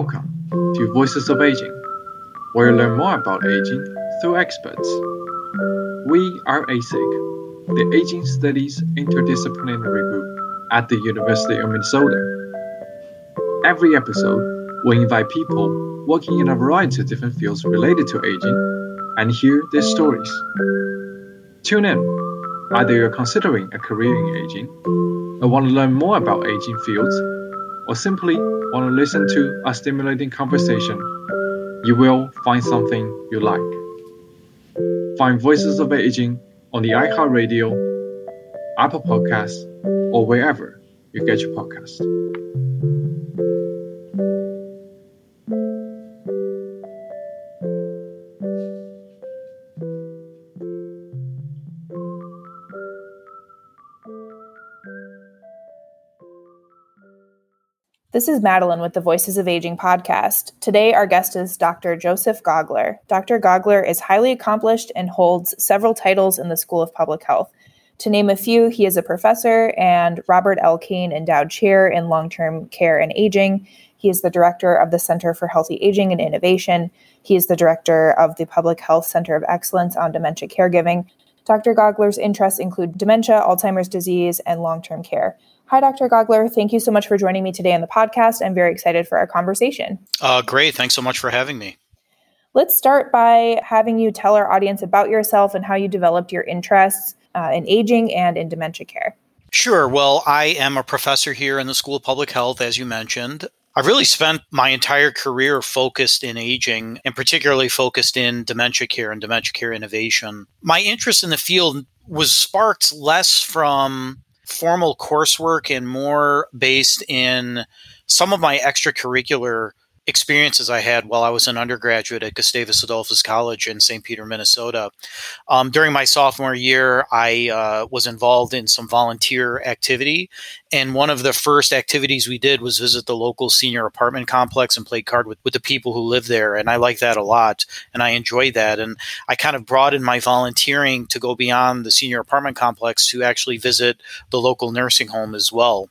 Welcome to Voices of Aging, where you learn more about aging through experts. We are ASIG, the Aging Studies Interdisciplinary Group at the University of Minnesota. Every episode, we invite people working in a variety of different fields related to aging and hear their stories. Tune in, either you're considering a career in aging, or want to learn more about aging fields, or simply want to listen to a stimulating conversation, you will find something you like. Find Voices of Aging on the iHeartRadio, Apple Podcasts, or wherever you get your podcasts. This is Madeline with the Voices of Aging podcast. Today, our guest is Dr. Joseph Gaugler. Dr. Gaugler is highly accomplished and holds several titles in the School of Public Health. To name a few, he is a professor and Robert L. Kane Endowed Chair in Long Term Care and Aging. He is the director of the Center for Healthy Aging and Innovation. He is the director of the Public Health Center of Excellence on Dementia Caregiving. Dr. Gaugler's interests include dementia, Alzheimer's disease, and long term care. Hi, Dr. Gaugler. Thank you so much for joining me today on the podcast. I'm very excited for our conversation. Uh, great. Thanks so much for having me. Let's start by having you tell our audience about yourself and how you developed your interests uh, in aging and in dementia care. Sure. Well, I am a professor here in the School of Public Health, as you mentioned. I've really spent my entire career focused in aging and particularly focused in dementia care and dementia care innovation. My interest in the field was sparked less from formal coursework and more based in some of my extracurricular experiences I had while I was an undergraduate at Gustavus Adolphus College in St. Peter, Minnesota. Um, during my sophomore year, I uh, was involved in some volunteer activity. And one of the first activities we did was visit the local senior apartment complex and play card with, with the people who live there. And I like that a lot. And I enjoyed that. And I kind of broadened my volunteering to go beyond the senior apartment complex to actually visit the local nursing home as well.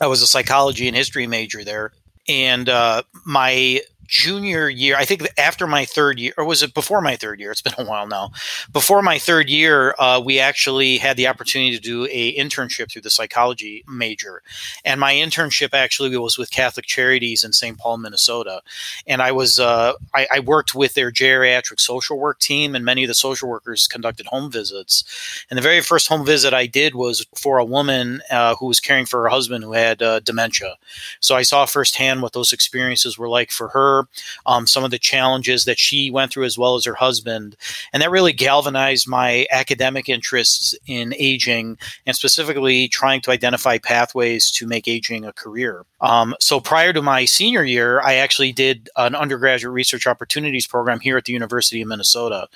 I was a psychology and history major there and uh, my junior year, I think after my third year, or was it before my third year? It's been a while now. Before my third year, uh, we actually had the opportunity to do a internship through the psychology major, and my internship actually was with Catholic Charities in St. Paul, Minnesota, and I was uh, I, I, worked with their geriatric social work team, and many of the social workers conducted home visits. And the very first home visit I did was for a woman uh, who was caring for her husband who had uh, dementia. So I saw firsthand what those experiences were like for her um, some of the challenges that she went through as well as her husband. And that really galvanized my academic interests in aging and specifically trying to identify pathways to make aging a career. Um, so prior to my senior year, I actually did an undergraduate research opportunities program here at the University of Minnesota.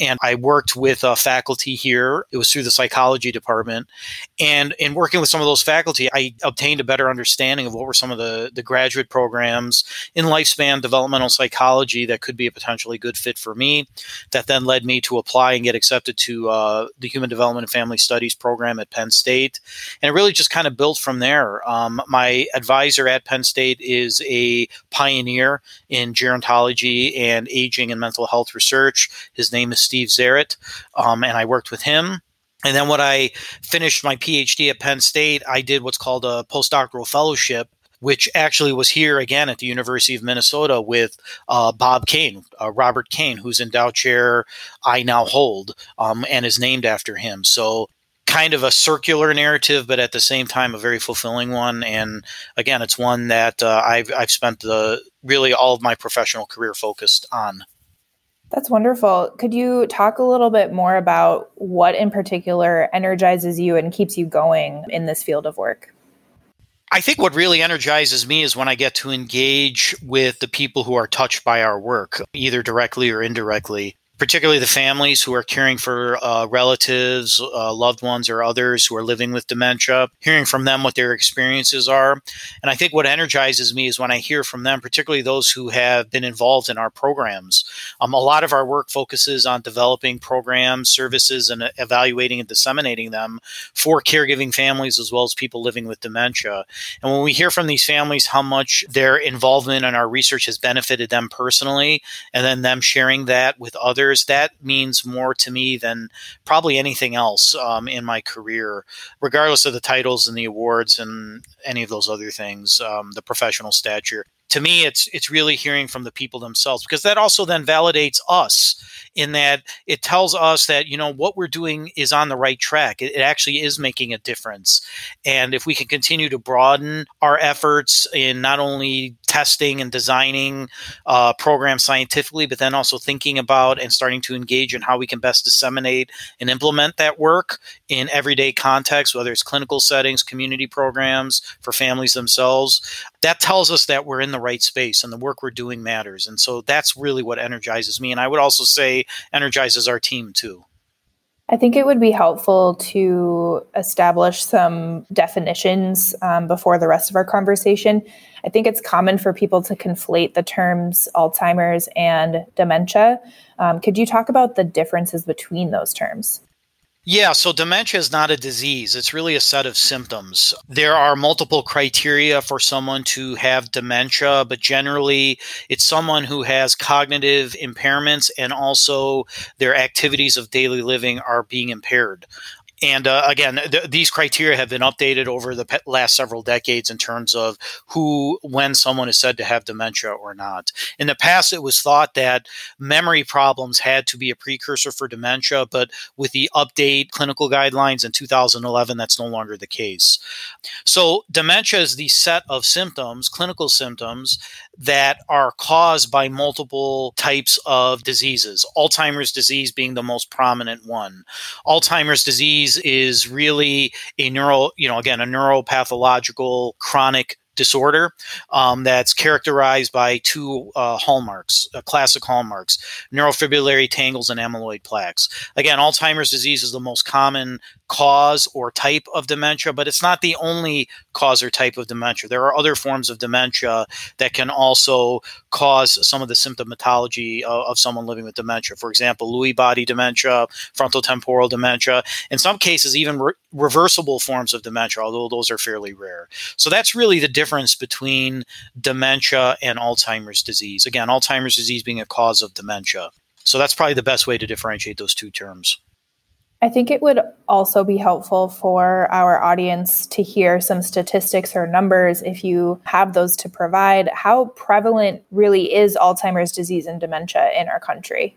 And I worked with faculty here. It was through the psychology department. And in working with some of those faculty, I obtained a better understanding of what were some of the, the graduate programs in lifespan developmental psychology that could be a potentially good fit for me. That then led me to apply and get accepted to uh, the Human Development and Family Studies program at Penn State. And it really just kind of built from there. Um, my advisor at Penn State is a pioneer in gerontology and aging and mental health research. His name is Steve Zarit, um, and I worked with him. And then when I finished my PhD at Penn State, I did what's called a postdoctoral fellowship which actually was here again at the University of Minnesota with uh, Bob Kane, uh, Robert Kane, whose endowed chair I now hold um, and is named after him. So, kind of a circular narrative, but at the same time, a very fulfilling one. And again, it's one that uh, I've, I've spent the really all of my professional career focused on. That's wonderful. Could you talk a little bit more about what in particular energizes you and keeps you going in this field of work? I think what really energizes me is when I get to engage with the people who are touched by our work, either directly or indirectly. Particularly the families who are caring for uh, relatives, uh, loved ones, or others who are living with dementia, hearing from them what their experiences are. And I think what energizes me is when I hear from them, particularly those who have been involved in our programs. Um, a lot of our work focuses on developing programs, services, and evaluating and disseminating them for caregiving families as well as people living with dementia. And when we hear from these families how much their involvement in our research has benefited them personally, and then them sharing that with others that means more to me than probably anything else um, in my career, regardless of the titles and the awards and any of those other things, um, the professional stature. To me it's it's really hearing from the people themselves because that also then validates us in that it tells us that you know what we're doing is on the right track it, it, actually is making a difference and if we can continue to broaden our efforts in not only testing and designing uh, programs scientifically but then also thinking about and starting to engage in how we can best disseminate and implement that work in everyday context whether it's clinical settings community programs for families themselves that tells us that we're in the right space and the work we're doing matters. And so that's really what energizes me. And I would also say energizes our team too. I think it would be helpful to establish some definitions um, before the rest of our conversation. I think it's common for people to conflate the terms Alzheimer's and dementia. Um, could you talk about the differences between those terms? Yeah, so dementia is not a disease. It's really a set of symptoms. There are multiple criteria for someone to have dementia, but generally it's someone who has cognitive impairments and also their activities of daily living are being impaired. And uh, again, th- these criteria have been updated over the pe- last several decades in terms of who, when someone is said to have dementia or not. In the past, it was thought that memory problems had to be a precursor for dementia, but with the update clinical guidelines in 2011, that's no longer the case. So, dementia is the set of symptoms, clinical symptoms, that are caused by multiple types of diseases, Alzheimer's disease being the most prominent one. Alzheimer's disease is really a neural, you know, again, a neuropathological chronic disorder um, that's characterized by two uh, hallmarks, uh, classic hallmarks neurofibrillary tangles and amyloid plaques. Again, Alzheimer's disease is the most common cause or type of dementia, but it's not the only cause or type of dementia. There are other forms of dementia that can also cause some of the symptomatology of, of someone living with dementia. For example, Lewy body dementia, frontal temporal dementia, in some cases, even re- reversible forms of dementia, although those are fairly rare. So that's really the difference between dementia and Alzheimer's disease. Again, Alzheimer's disease being a cause of dementia. So that's probably the best way to differentiate those two terms. I think it would also be helpful for our audience to hear some statistics or numbers if you have those to provide. How prevalent really is Alzheimer's disease and dementia in our country?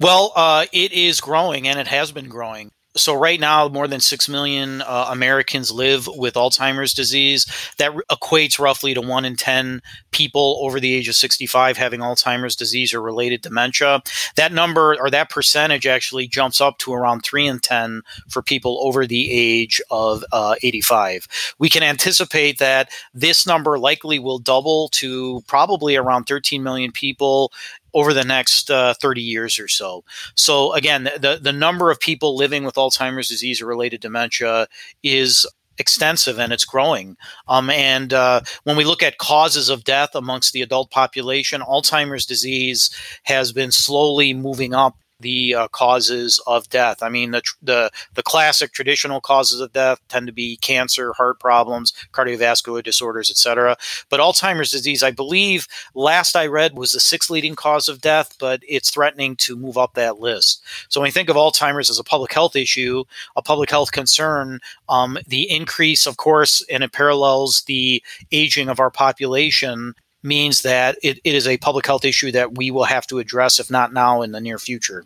Well, uh, it is growing and it has been growing so right now more than 6 million uh, americans live with alzheimer's disease. That equates roughly to 1 in 10 people over the age of 65 having alzheimer's disease or related dementia. That number or that percentage actually jumps up to around 3 in 10 for people over the age of uh, 85 we can anticipate that this number likely will double to probably around 13 million people over the next uh, 30 years or so. So again, the the number of people living with Alzheimer's disease or related dementia is extensive and it's growing. Um, and uh, when we look at causes of death amongst the adult population, Alzheimer's disease has been slowly moving up the uh, causes of death. I mean, the, the the classic traditional causes of death tend to be cancer, heart problems, cardiovascular disorders, etc. But Alzheimer's disease, I believe, last I read, was the sixth leading cause of death, but it's threatening to move up that list. So when you think of Alzheimer's as a public health issue, a public health concern, um, the increase, of course, and it parallels the aging of our population means that it, it is a public health issue that we will have to address, if not now, in the near future.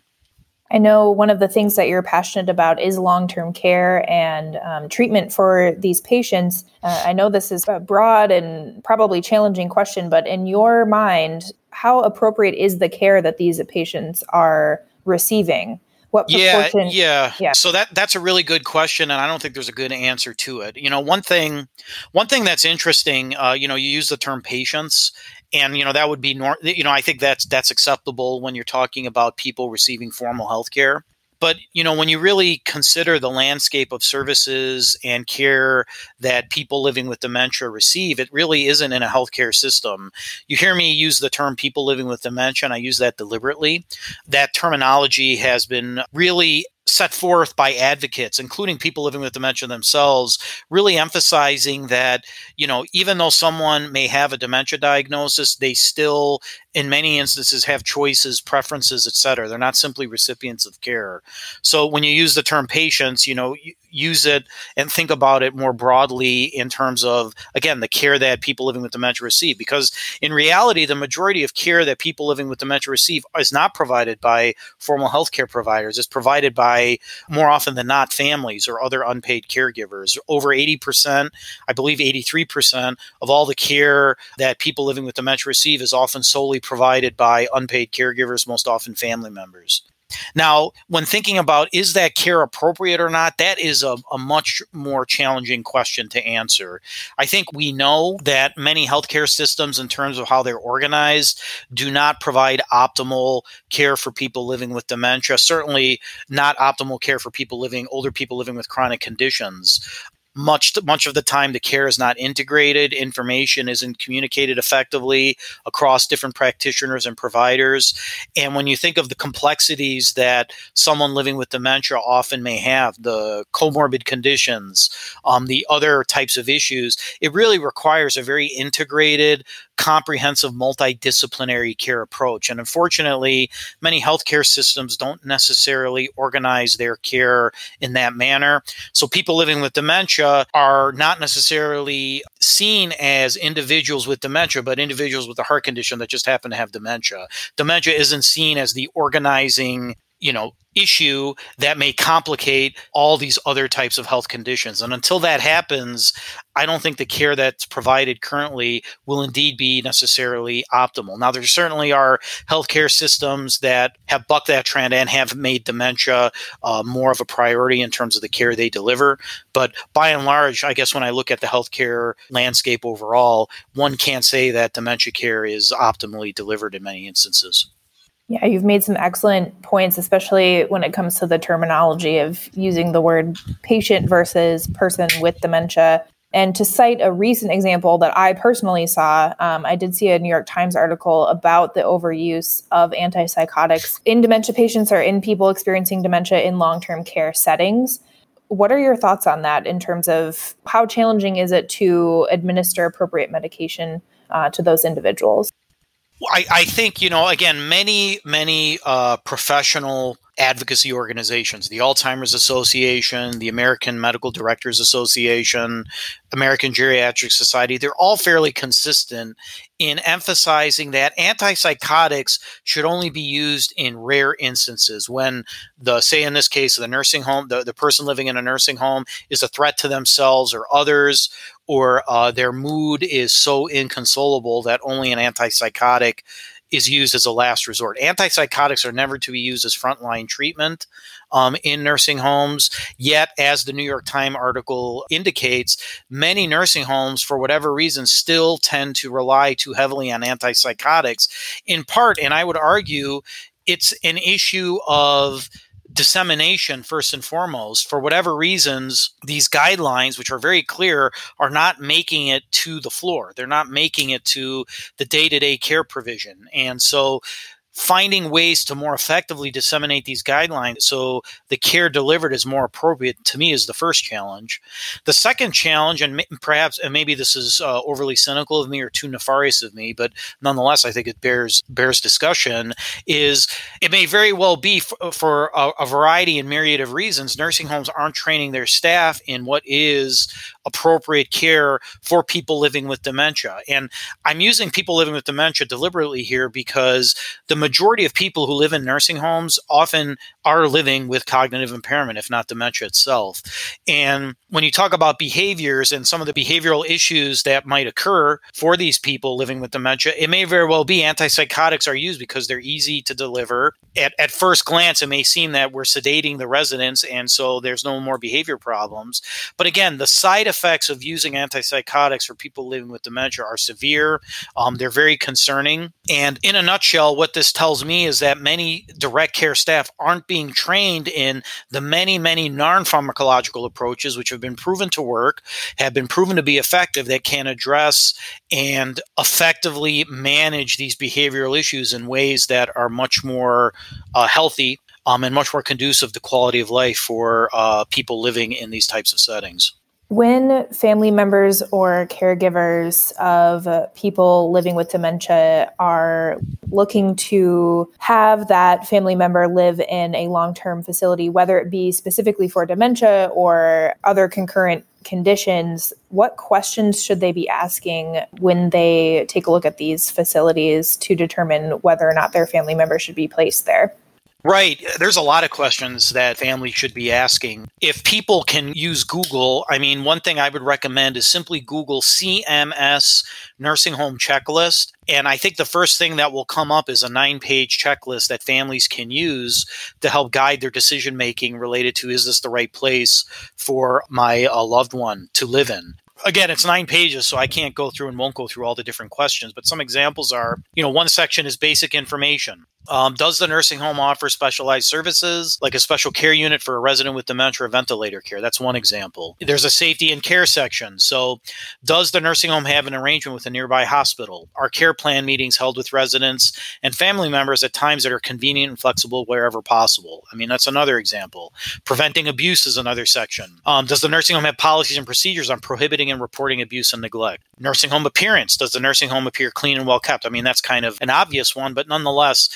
I know one of the things that you're passionate about is long term care and um, treatment for these patients. Uh, I know this is a broad and probably challenging question, but in your mind, how appropriate is the care that these patients are receiving? What proportion? Yeah, yeah, yeah. So that that's a really good question, and I don't think there's a good answer to it. You know, one thing, one thing that's interesting. Uh, you know, you use the term patients, and you know that would be nor- you know I think that's that's acceptable when you're talking about people receiving formal health care. But you know, when you really consider the landscape of services and care that people living with dementia receive, it really isn't in a healthcare system. You hear me use the term people living with dementia, and I use that deliberately. That terminology has been really set forth by advocates, including people living with dementia themselves, really emphasizing that, you know, even though someone may have a dementia diagnosis, they still, in many instances, have choices, preferences, et cetera. They're not simply recipients of care. So when you use the term patients, you know, use it and think about it more broadly in terms of, again, the care that people living with dementia receive. Because in reality, the majority of care that people living with dementia receive is not provided by formal healthcare providers. It's provided by more often than not families or other unpaid caregivers. Over 80%, I believe 83% of all the care that people living with dementia receive is often solely provided by unpaid caregivers, most often family members. Now, when thinking about is that care appropriate or not, that is a, a, much more challenging question to answer. I think we know that many healthcare systems, in terms of how they're organized, do not provide optimal care for people living with dementia, certainly not optimal care for people living, older people living with chronic conditions much much of the time the care is not integrated information isn't communicated effectively across different practitioners and providers. And when you think of the complexities that someone living with dementia often may have the comorbid conditions um, the other types of issues it really requires a very integrated comprehensive multidisciplinary care approach. And unfortunately, many healthcare systems don't necessarily organize their care in that manner. So people living with dementia are not necessarily seen as individuals with dementia, but individuals with a heart condition that just happen to have dementia. Dementia isn't seen as the organizing you know issue that may complicate all these other types of health conditions. And until that happens i don't think the care that's provided currently will indeed be necessarily optimal. Now there certainly are healthcare systems that have bucked that trend and have made dementia uh, more of a priority in terms of the care they deliver. But by and large i guess when i look at the healthcare landscape overall one can't say that dementia care is optimally delivered in many instances yeah, you've made some excellent points, especially when it comes to the terminology of using the word patient versus person with dementia. And to cite a recent example that I personally saw, um, I did see a New York Times article about the overuse of antipsychotics in dementia patients or in people experiencing dementia in long term care settings. What are your thoughts on that in terms of how challenging is it to administer appropriate medication uh, to those individuals? I, I think you know again many many uh, professional advocacy organizations the alzheimer's association the american medical directors association american geriatric society they're all fairly consistent in emphasizing that antipsychotics should only be used in rare instances. When the say in this case the nursing home the, the person living in a nursing home is a threat to themselves or others or uh, their mood is so inconsolable that only an antipsychotic is used as a last resort. Antipsychotics are never to be used as frontline treatment um, in nursing homes. Yet, as the New York Times article indicates, many nursing homes, for whatever reason, still tend to rely too heavily on antipsychotics. In part, and I would argue, it's an issue of dissemination first and foremost. For whatever reasons these guidelines which are very clear are not making it to the floor. They're not making it to the day-to-day care provision. And so finding ways to more effectively disseminate these guidelines so the care delivered is more appropriate to me is the first challenge. The second challenge, and perhaps, and maybe this is uh, overly cynical of me or too nefarious of me, but nonetheless, I think it bears bears discussion. Is it may very well be f- for a, a variety and myriad of reasons, nursing homes aren't training their staff in what is appropriate care for people living with dementia. And I'm using people living with dementia deliberately here because the majority of people who live in nursing homes often are living with cognitive impairment, if not dementia itself. And when you talk about behaviors and some of the behavioral issues that might occur for these people living with dementia, it may very well be antipsychotics are used because they're easy to deliver. At, at first glance, it may seem that we're sedating the residents and so there's no more behavior problems. But again, the side effects of using antipsychotics for people living with dementia are severe. Um, they're very concerning. And in a nutshell, what this tells me is that many direct care staff aren't being trained in the many, many non pharmacological approaches which have been proven to work, have been proven to be effective, that can address and effectively manage these behavioral issues in ways that are much more uh, healthy um, and much more conducive to quality of life for uh, people living in these types of settings. When family members or caregivers of people living with dementia are looking to have that family member live in a long term facility, whether it be specifically for dementia or other concurrent conditions, what questions should they be asking when they take a look at these facilities to determine whether or not their family member should be placed there? Right. There's a lot of questions that families should be asking. If people can use Google, I mean, one thing I would recommend is simply Google CMS nursing home checklist. And I think the first thing that will come up is a nine page checklist that families can use to help guide their decision making related to is this the right place for my uh, loved one to live in? again, it's nine pages, so I can't go through and won't go through all the different questions. But some examples are, you know, one section is basic information. Um, does the nursing home offer specialized services like a special care unit for a resident with dementia or ventilator care? That's one example. There's a safety and care section. So, does the nursing home have an arrangement with a nearby hospital? Are care plan meetings held with residents and family members at times that are convenient and flexible wherever possible? I mean, that's another example. Preventing abuse is another section. Um, does the nursing home have policies and procedures on prohibiting and reporting abuse and neglect? Nursing home appearance. Does the nursing home appear clean and well kept? I mean, that's kind of an obvious one, but nonetheless,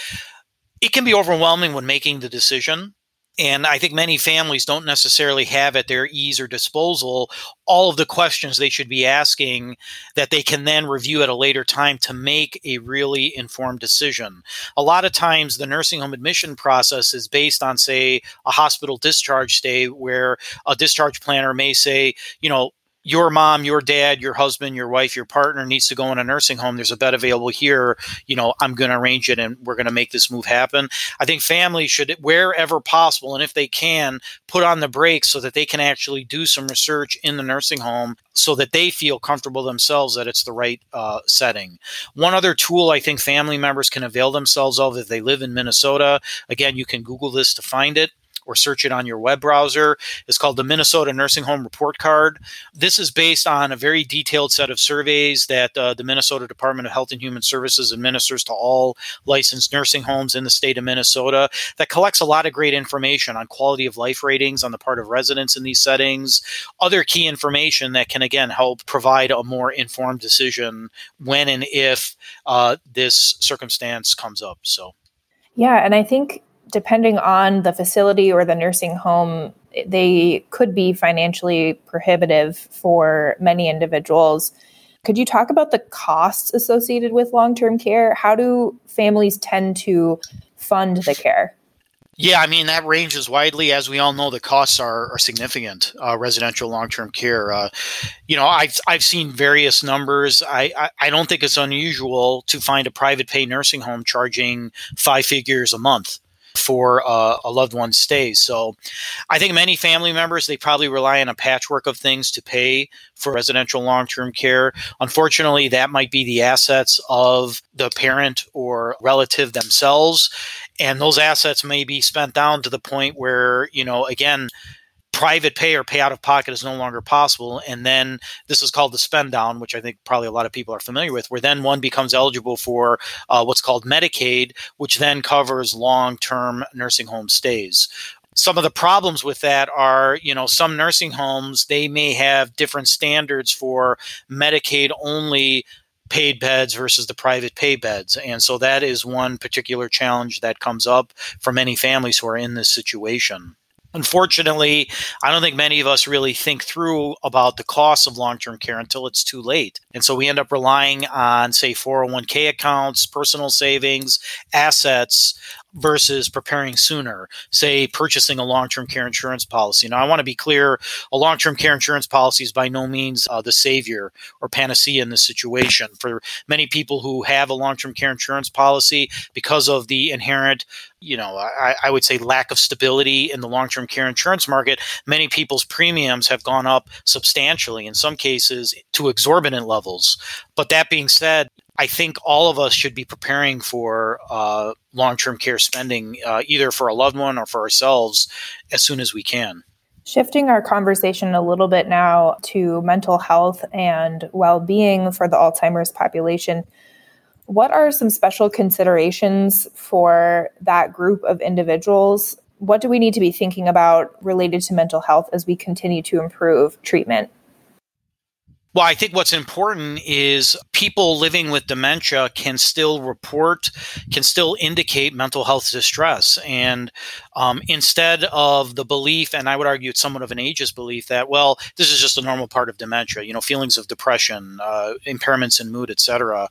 it can be overwhelming when making the decision. And I think many families don't necessarily have at their ease or disposal all of the questions they should be asking that they can then review at a later time to make a really informed decision. A lot of times, the nursing home admission process is based on, say, a hospital discharge stay where a discharge planner may say, you know, your mom, your dad, your husband, your wife, your partner needs to go in a nursing home. There's a bed available here. You know, I'm going to arrange it and we're going to make this move happen. I think families should, wherever possible, and if they can, put on the brakes so that they can actually do some research in the nursing home so that they feel comfortable themselves that it's the right uh, setting. One other tool I think family members can avail themselves of if they live in Minnesota, again, you can Google this to find it or search it on your web browser. It's called the Minnesota Nursing Home Report Card. This is based on a very detailed set of surveys that uh, the Minnesota Department of Health and Human Services administers to all licensed nursing homes in the state of Minnesota that collects a lot of great information on quality of life ratings on the part of residents in these settings, other key information that can again help provide a more informed decision when and if uh, this circumstance comes up. So. Yeah, and I think depending on the facility or the nursing home, they could be financially prohibitive for many individuals. Could you talk about the costs associated with long term care? How do families tend to fund the care? Yeah, I mean that ranges widely. As we all know, the costs are, are significant. Uh, residential long term care. Uh, you know, I've I've seen various numbers. I, I, I don't think it's unusual to find a private pay nursing home charging five figures a month for uh, a loved one stays. So I think many family members, they probably rely on a patchwork of things to pay for residential long term care. Unfortunately, that might be the assets of the parent or relative themselves. And those assets may be spent down to the point where, you know, again, private pay or pay out of pocket is no longer possible. And then this is called the spend down, which I think probably a lot of people are familiar with, where then one becomes eligible for uh, what's called Medicaid, which then covers long term nursing home stays. Some of the problems with that are you know some nursing homes they may have different standards for medicaid only paid beds versus the private pay beds. And so that is one particular challenge that comes up for many families who are in this situation Unfortunately, I don't think many of us really think through about the costs of long term care until it's too late. And so we end up relying on, say, 401k accounts, personal savings, assets versus preparing sooner, say purchasing a long term care insurance policy. Now, I want to be clear a long term care insurance policy is by no means uh, the savior or panacea in this situation. For many people who have a long term care insurance policy, because of the inherent you know, I, I, would say lack of stability in the long term care insurance market, many people's premiums have gone up substantially, in some cases to exorbitant levels. But that being said, I think all of us should be preparing for uh, long term care spending, uh, either for a loved one or for ourselves, as soon as we can. Shifting our conversation a little bit now to mental health and well being for the Alzheimer's population. What are some special considerations for that group of individuals? What do we need to be thinking about related to mental health as we continue to improve treatment? Well, I think what's important is people living with dementia can still report, can still indicate mental health distress. And um, instead of the belief, and I would argue it's somewhat of an ageist belief that, well, this is just a normal part of dementia, you know, feelings of depression, uh, impairments in mood, etc.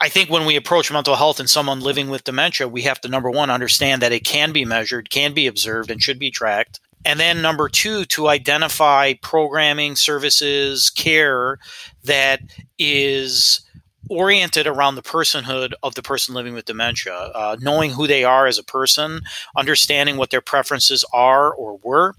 I think when we approach mental health in someone living with dementia, we have to number one understand that it can be measured, can be observed, and should be tracked. And then number two, to identify programming, services, care that is oriented around the personhood of the person living with dementia, uh, knowing who they are as a person, understanding what their preferences are or were,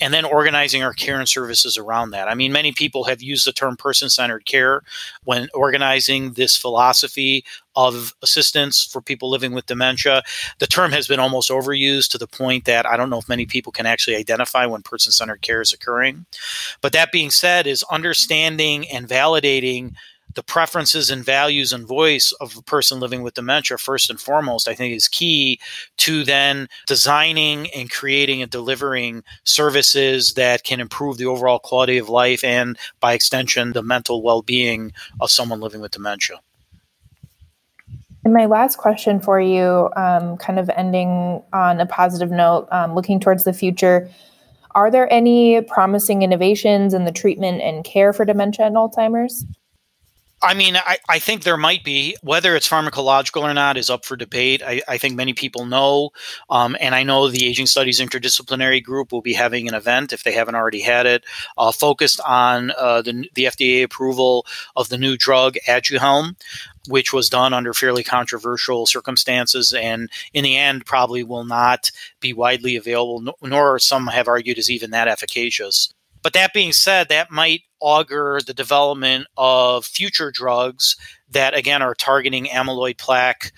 and then organizing our care and services around that. I mean, many people have used the term person centered care when organizing this philosophy of assistance for people living with dementia. The term has been almost overused to the point that I don't know if many people can actually identify when person centered care is occurring. But that being said, is understanding and validating the preferences and values and voice of a person living with dementia first and foremost i think is key to then designing and creating and delivering services that can improve the overall quality of life and by extension the mental well-being of someone living with dementia and my last question for you, um, kind of ending on a positive note, um, looking towards the future, are there any promising innovations in the treatment and care for dementia and Alzheimer's? I mean, I, I think there might be. Whether it's pharmacological or not is up for debate. I, I think many people know. Um, and I know the Aging Studies Interdisciplinary Group will be having an event, if they haven't already had it, uh, focused on uh, the, the FDA approval of the new drug Aduhelm, which was done under fairly controversial circumstances and in the end probably will not be widely available, nor some have argued is even that efficacious. But that being said, that might augur the development of future drugs that, again, are targeting amyloid plaque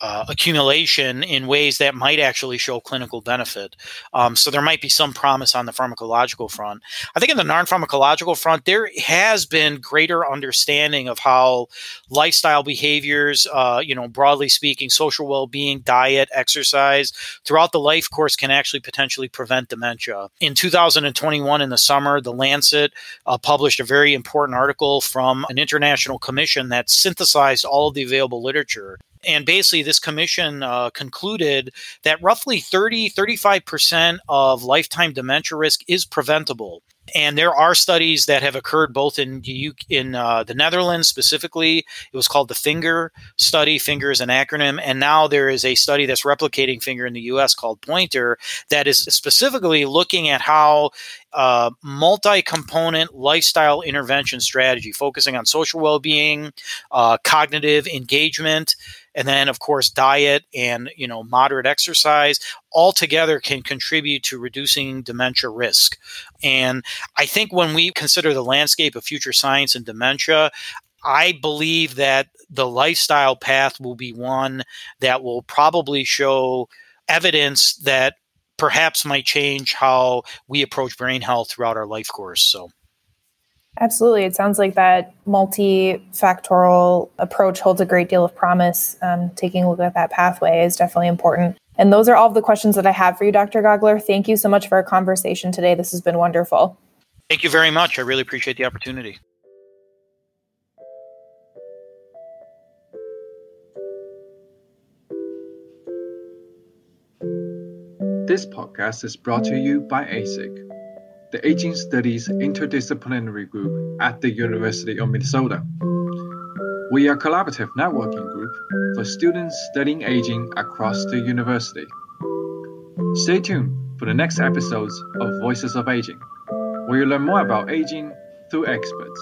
uh, accumulation in ways that might actually show clinical benefit. Um, so there might be some promise on the pharmacological front. I think in the non-pharmacological front, there has been greater understanding of how lifestyle behaviors, uh, you know, broadly speaking, social well-being, diet, exercise throughout the life course can actually potentially prevent dementia. In 2021, in the summer, the Lancet uh, published a very important article from an international commission that synthesized all of the available literature and basically, this commission uh, concluded that roughly 30, 35% of lifetime dementia risk is preventable. And there are studies that have occurred both in in uh, the Netherlands specifically. It was called the Finger study. Finger is an acronym, and now there is a study that's replicating Finger in the U.S. called Pointer that is specifically looking at how uh, multi-component lifestyle intervention strategy, focusing on social well-being, uh, cognitive engagement and then of course diet and you know moderate exercise all together can contribute to reducing dementia risk. And i think when we consider the landscape of future science and dementia i believe that the lifestyle path will be one that will probably show evidence that perhaps might change how we approach brain health throughout our life course. So Absolutely. It sounds like that multifactorial approach holds a great deal of promise. Um, taking a look at that pathway is definitely important. And those are all the questions that I have for you, Dr. Gaugler. Thank you so much for our conversation today. This has been wonderful. Thank you very much. I really appreciate the opportunity. This podcast is brought to you by ASIC, the Aging Studies Interdisciplinary Group at the University of Minnesota. We are a collaborative networking group for students studying aging across the university. Stay tuned for the next episodes of Voices of Aging, where you learn more about aging through experts.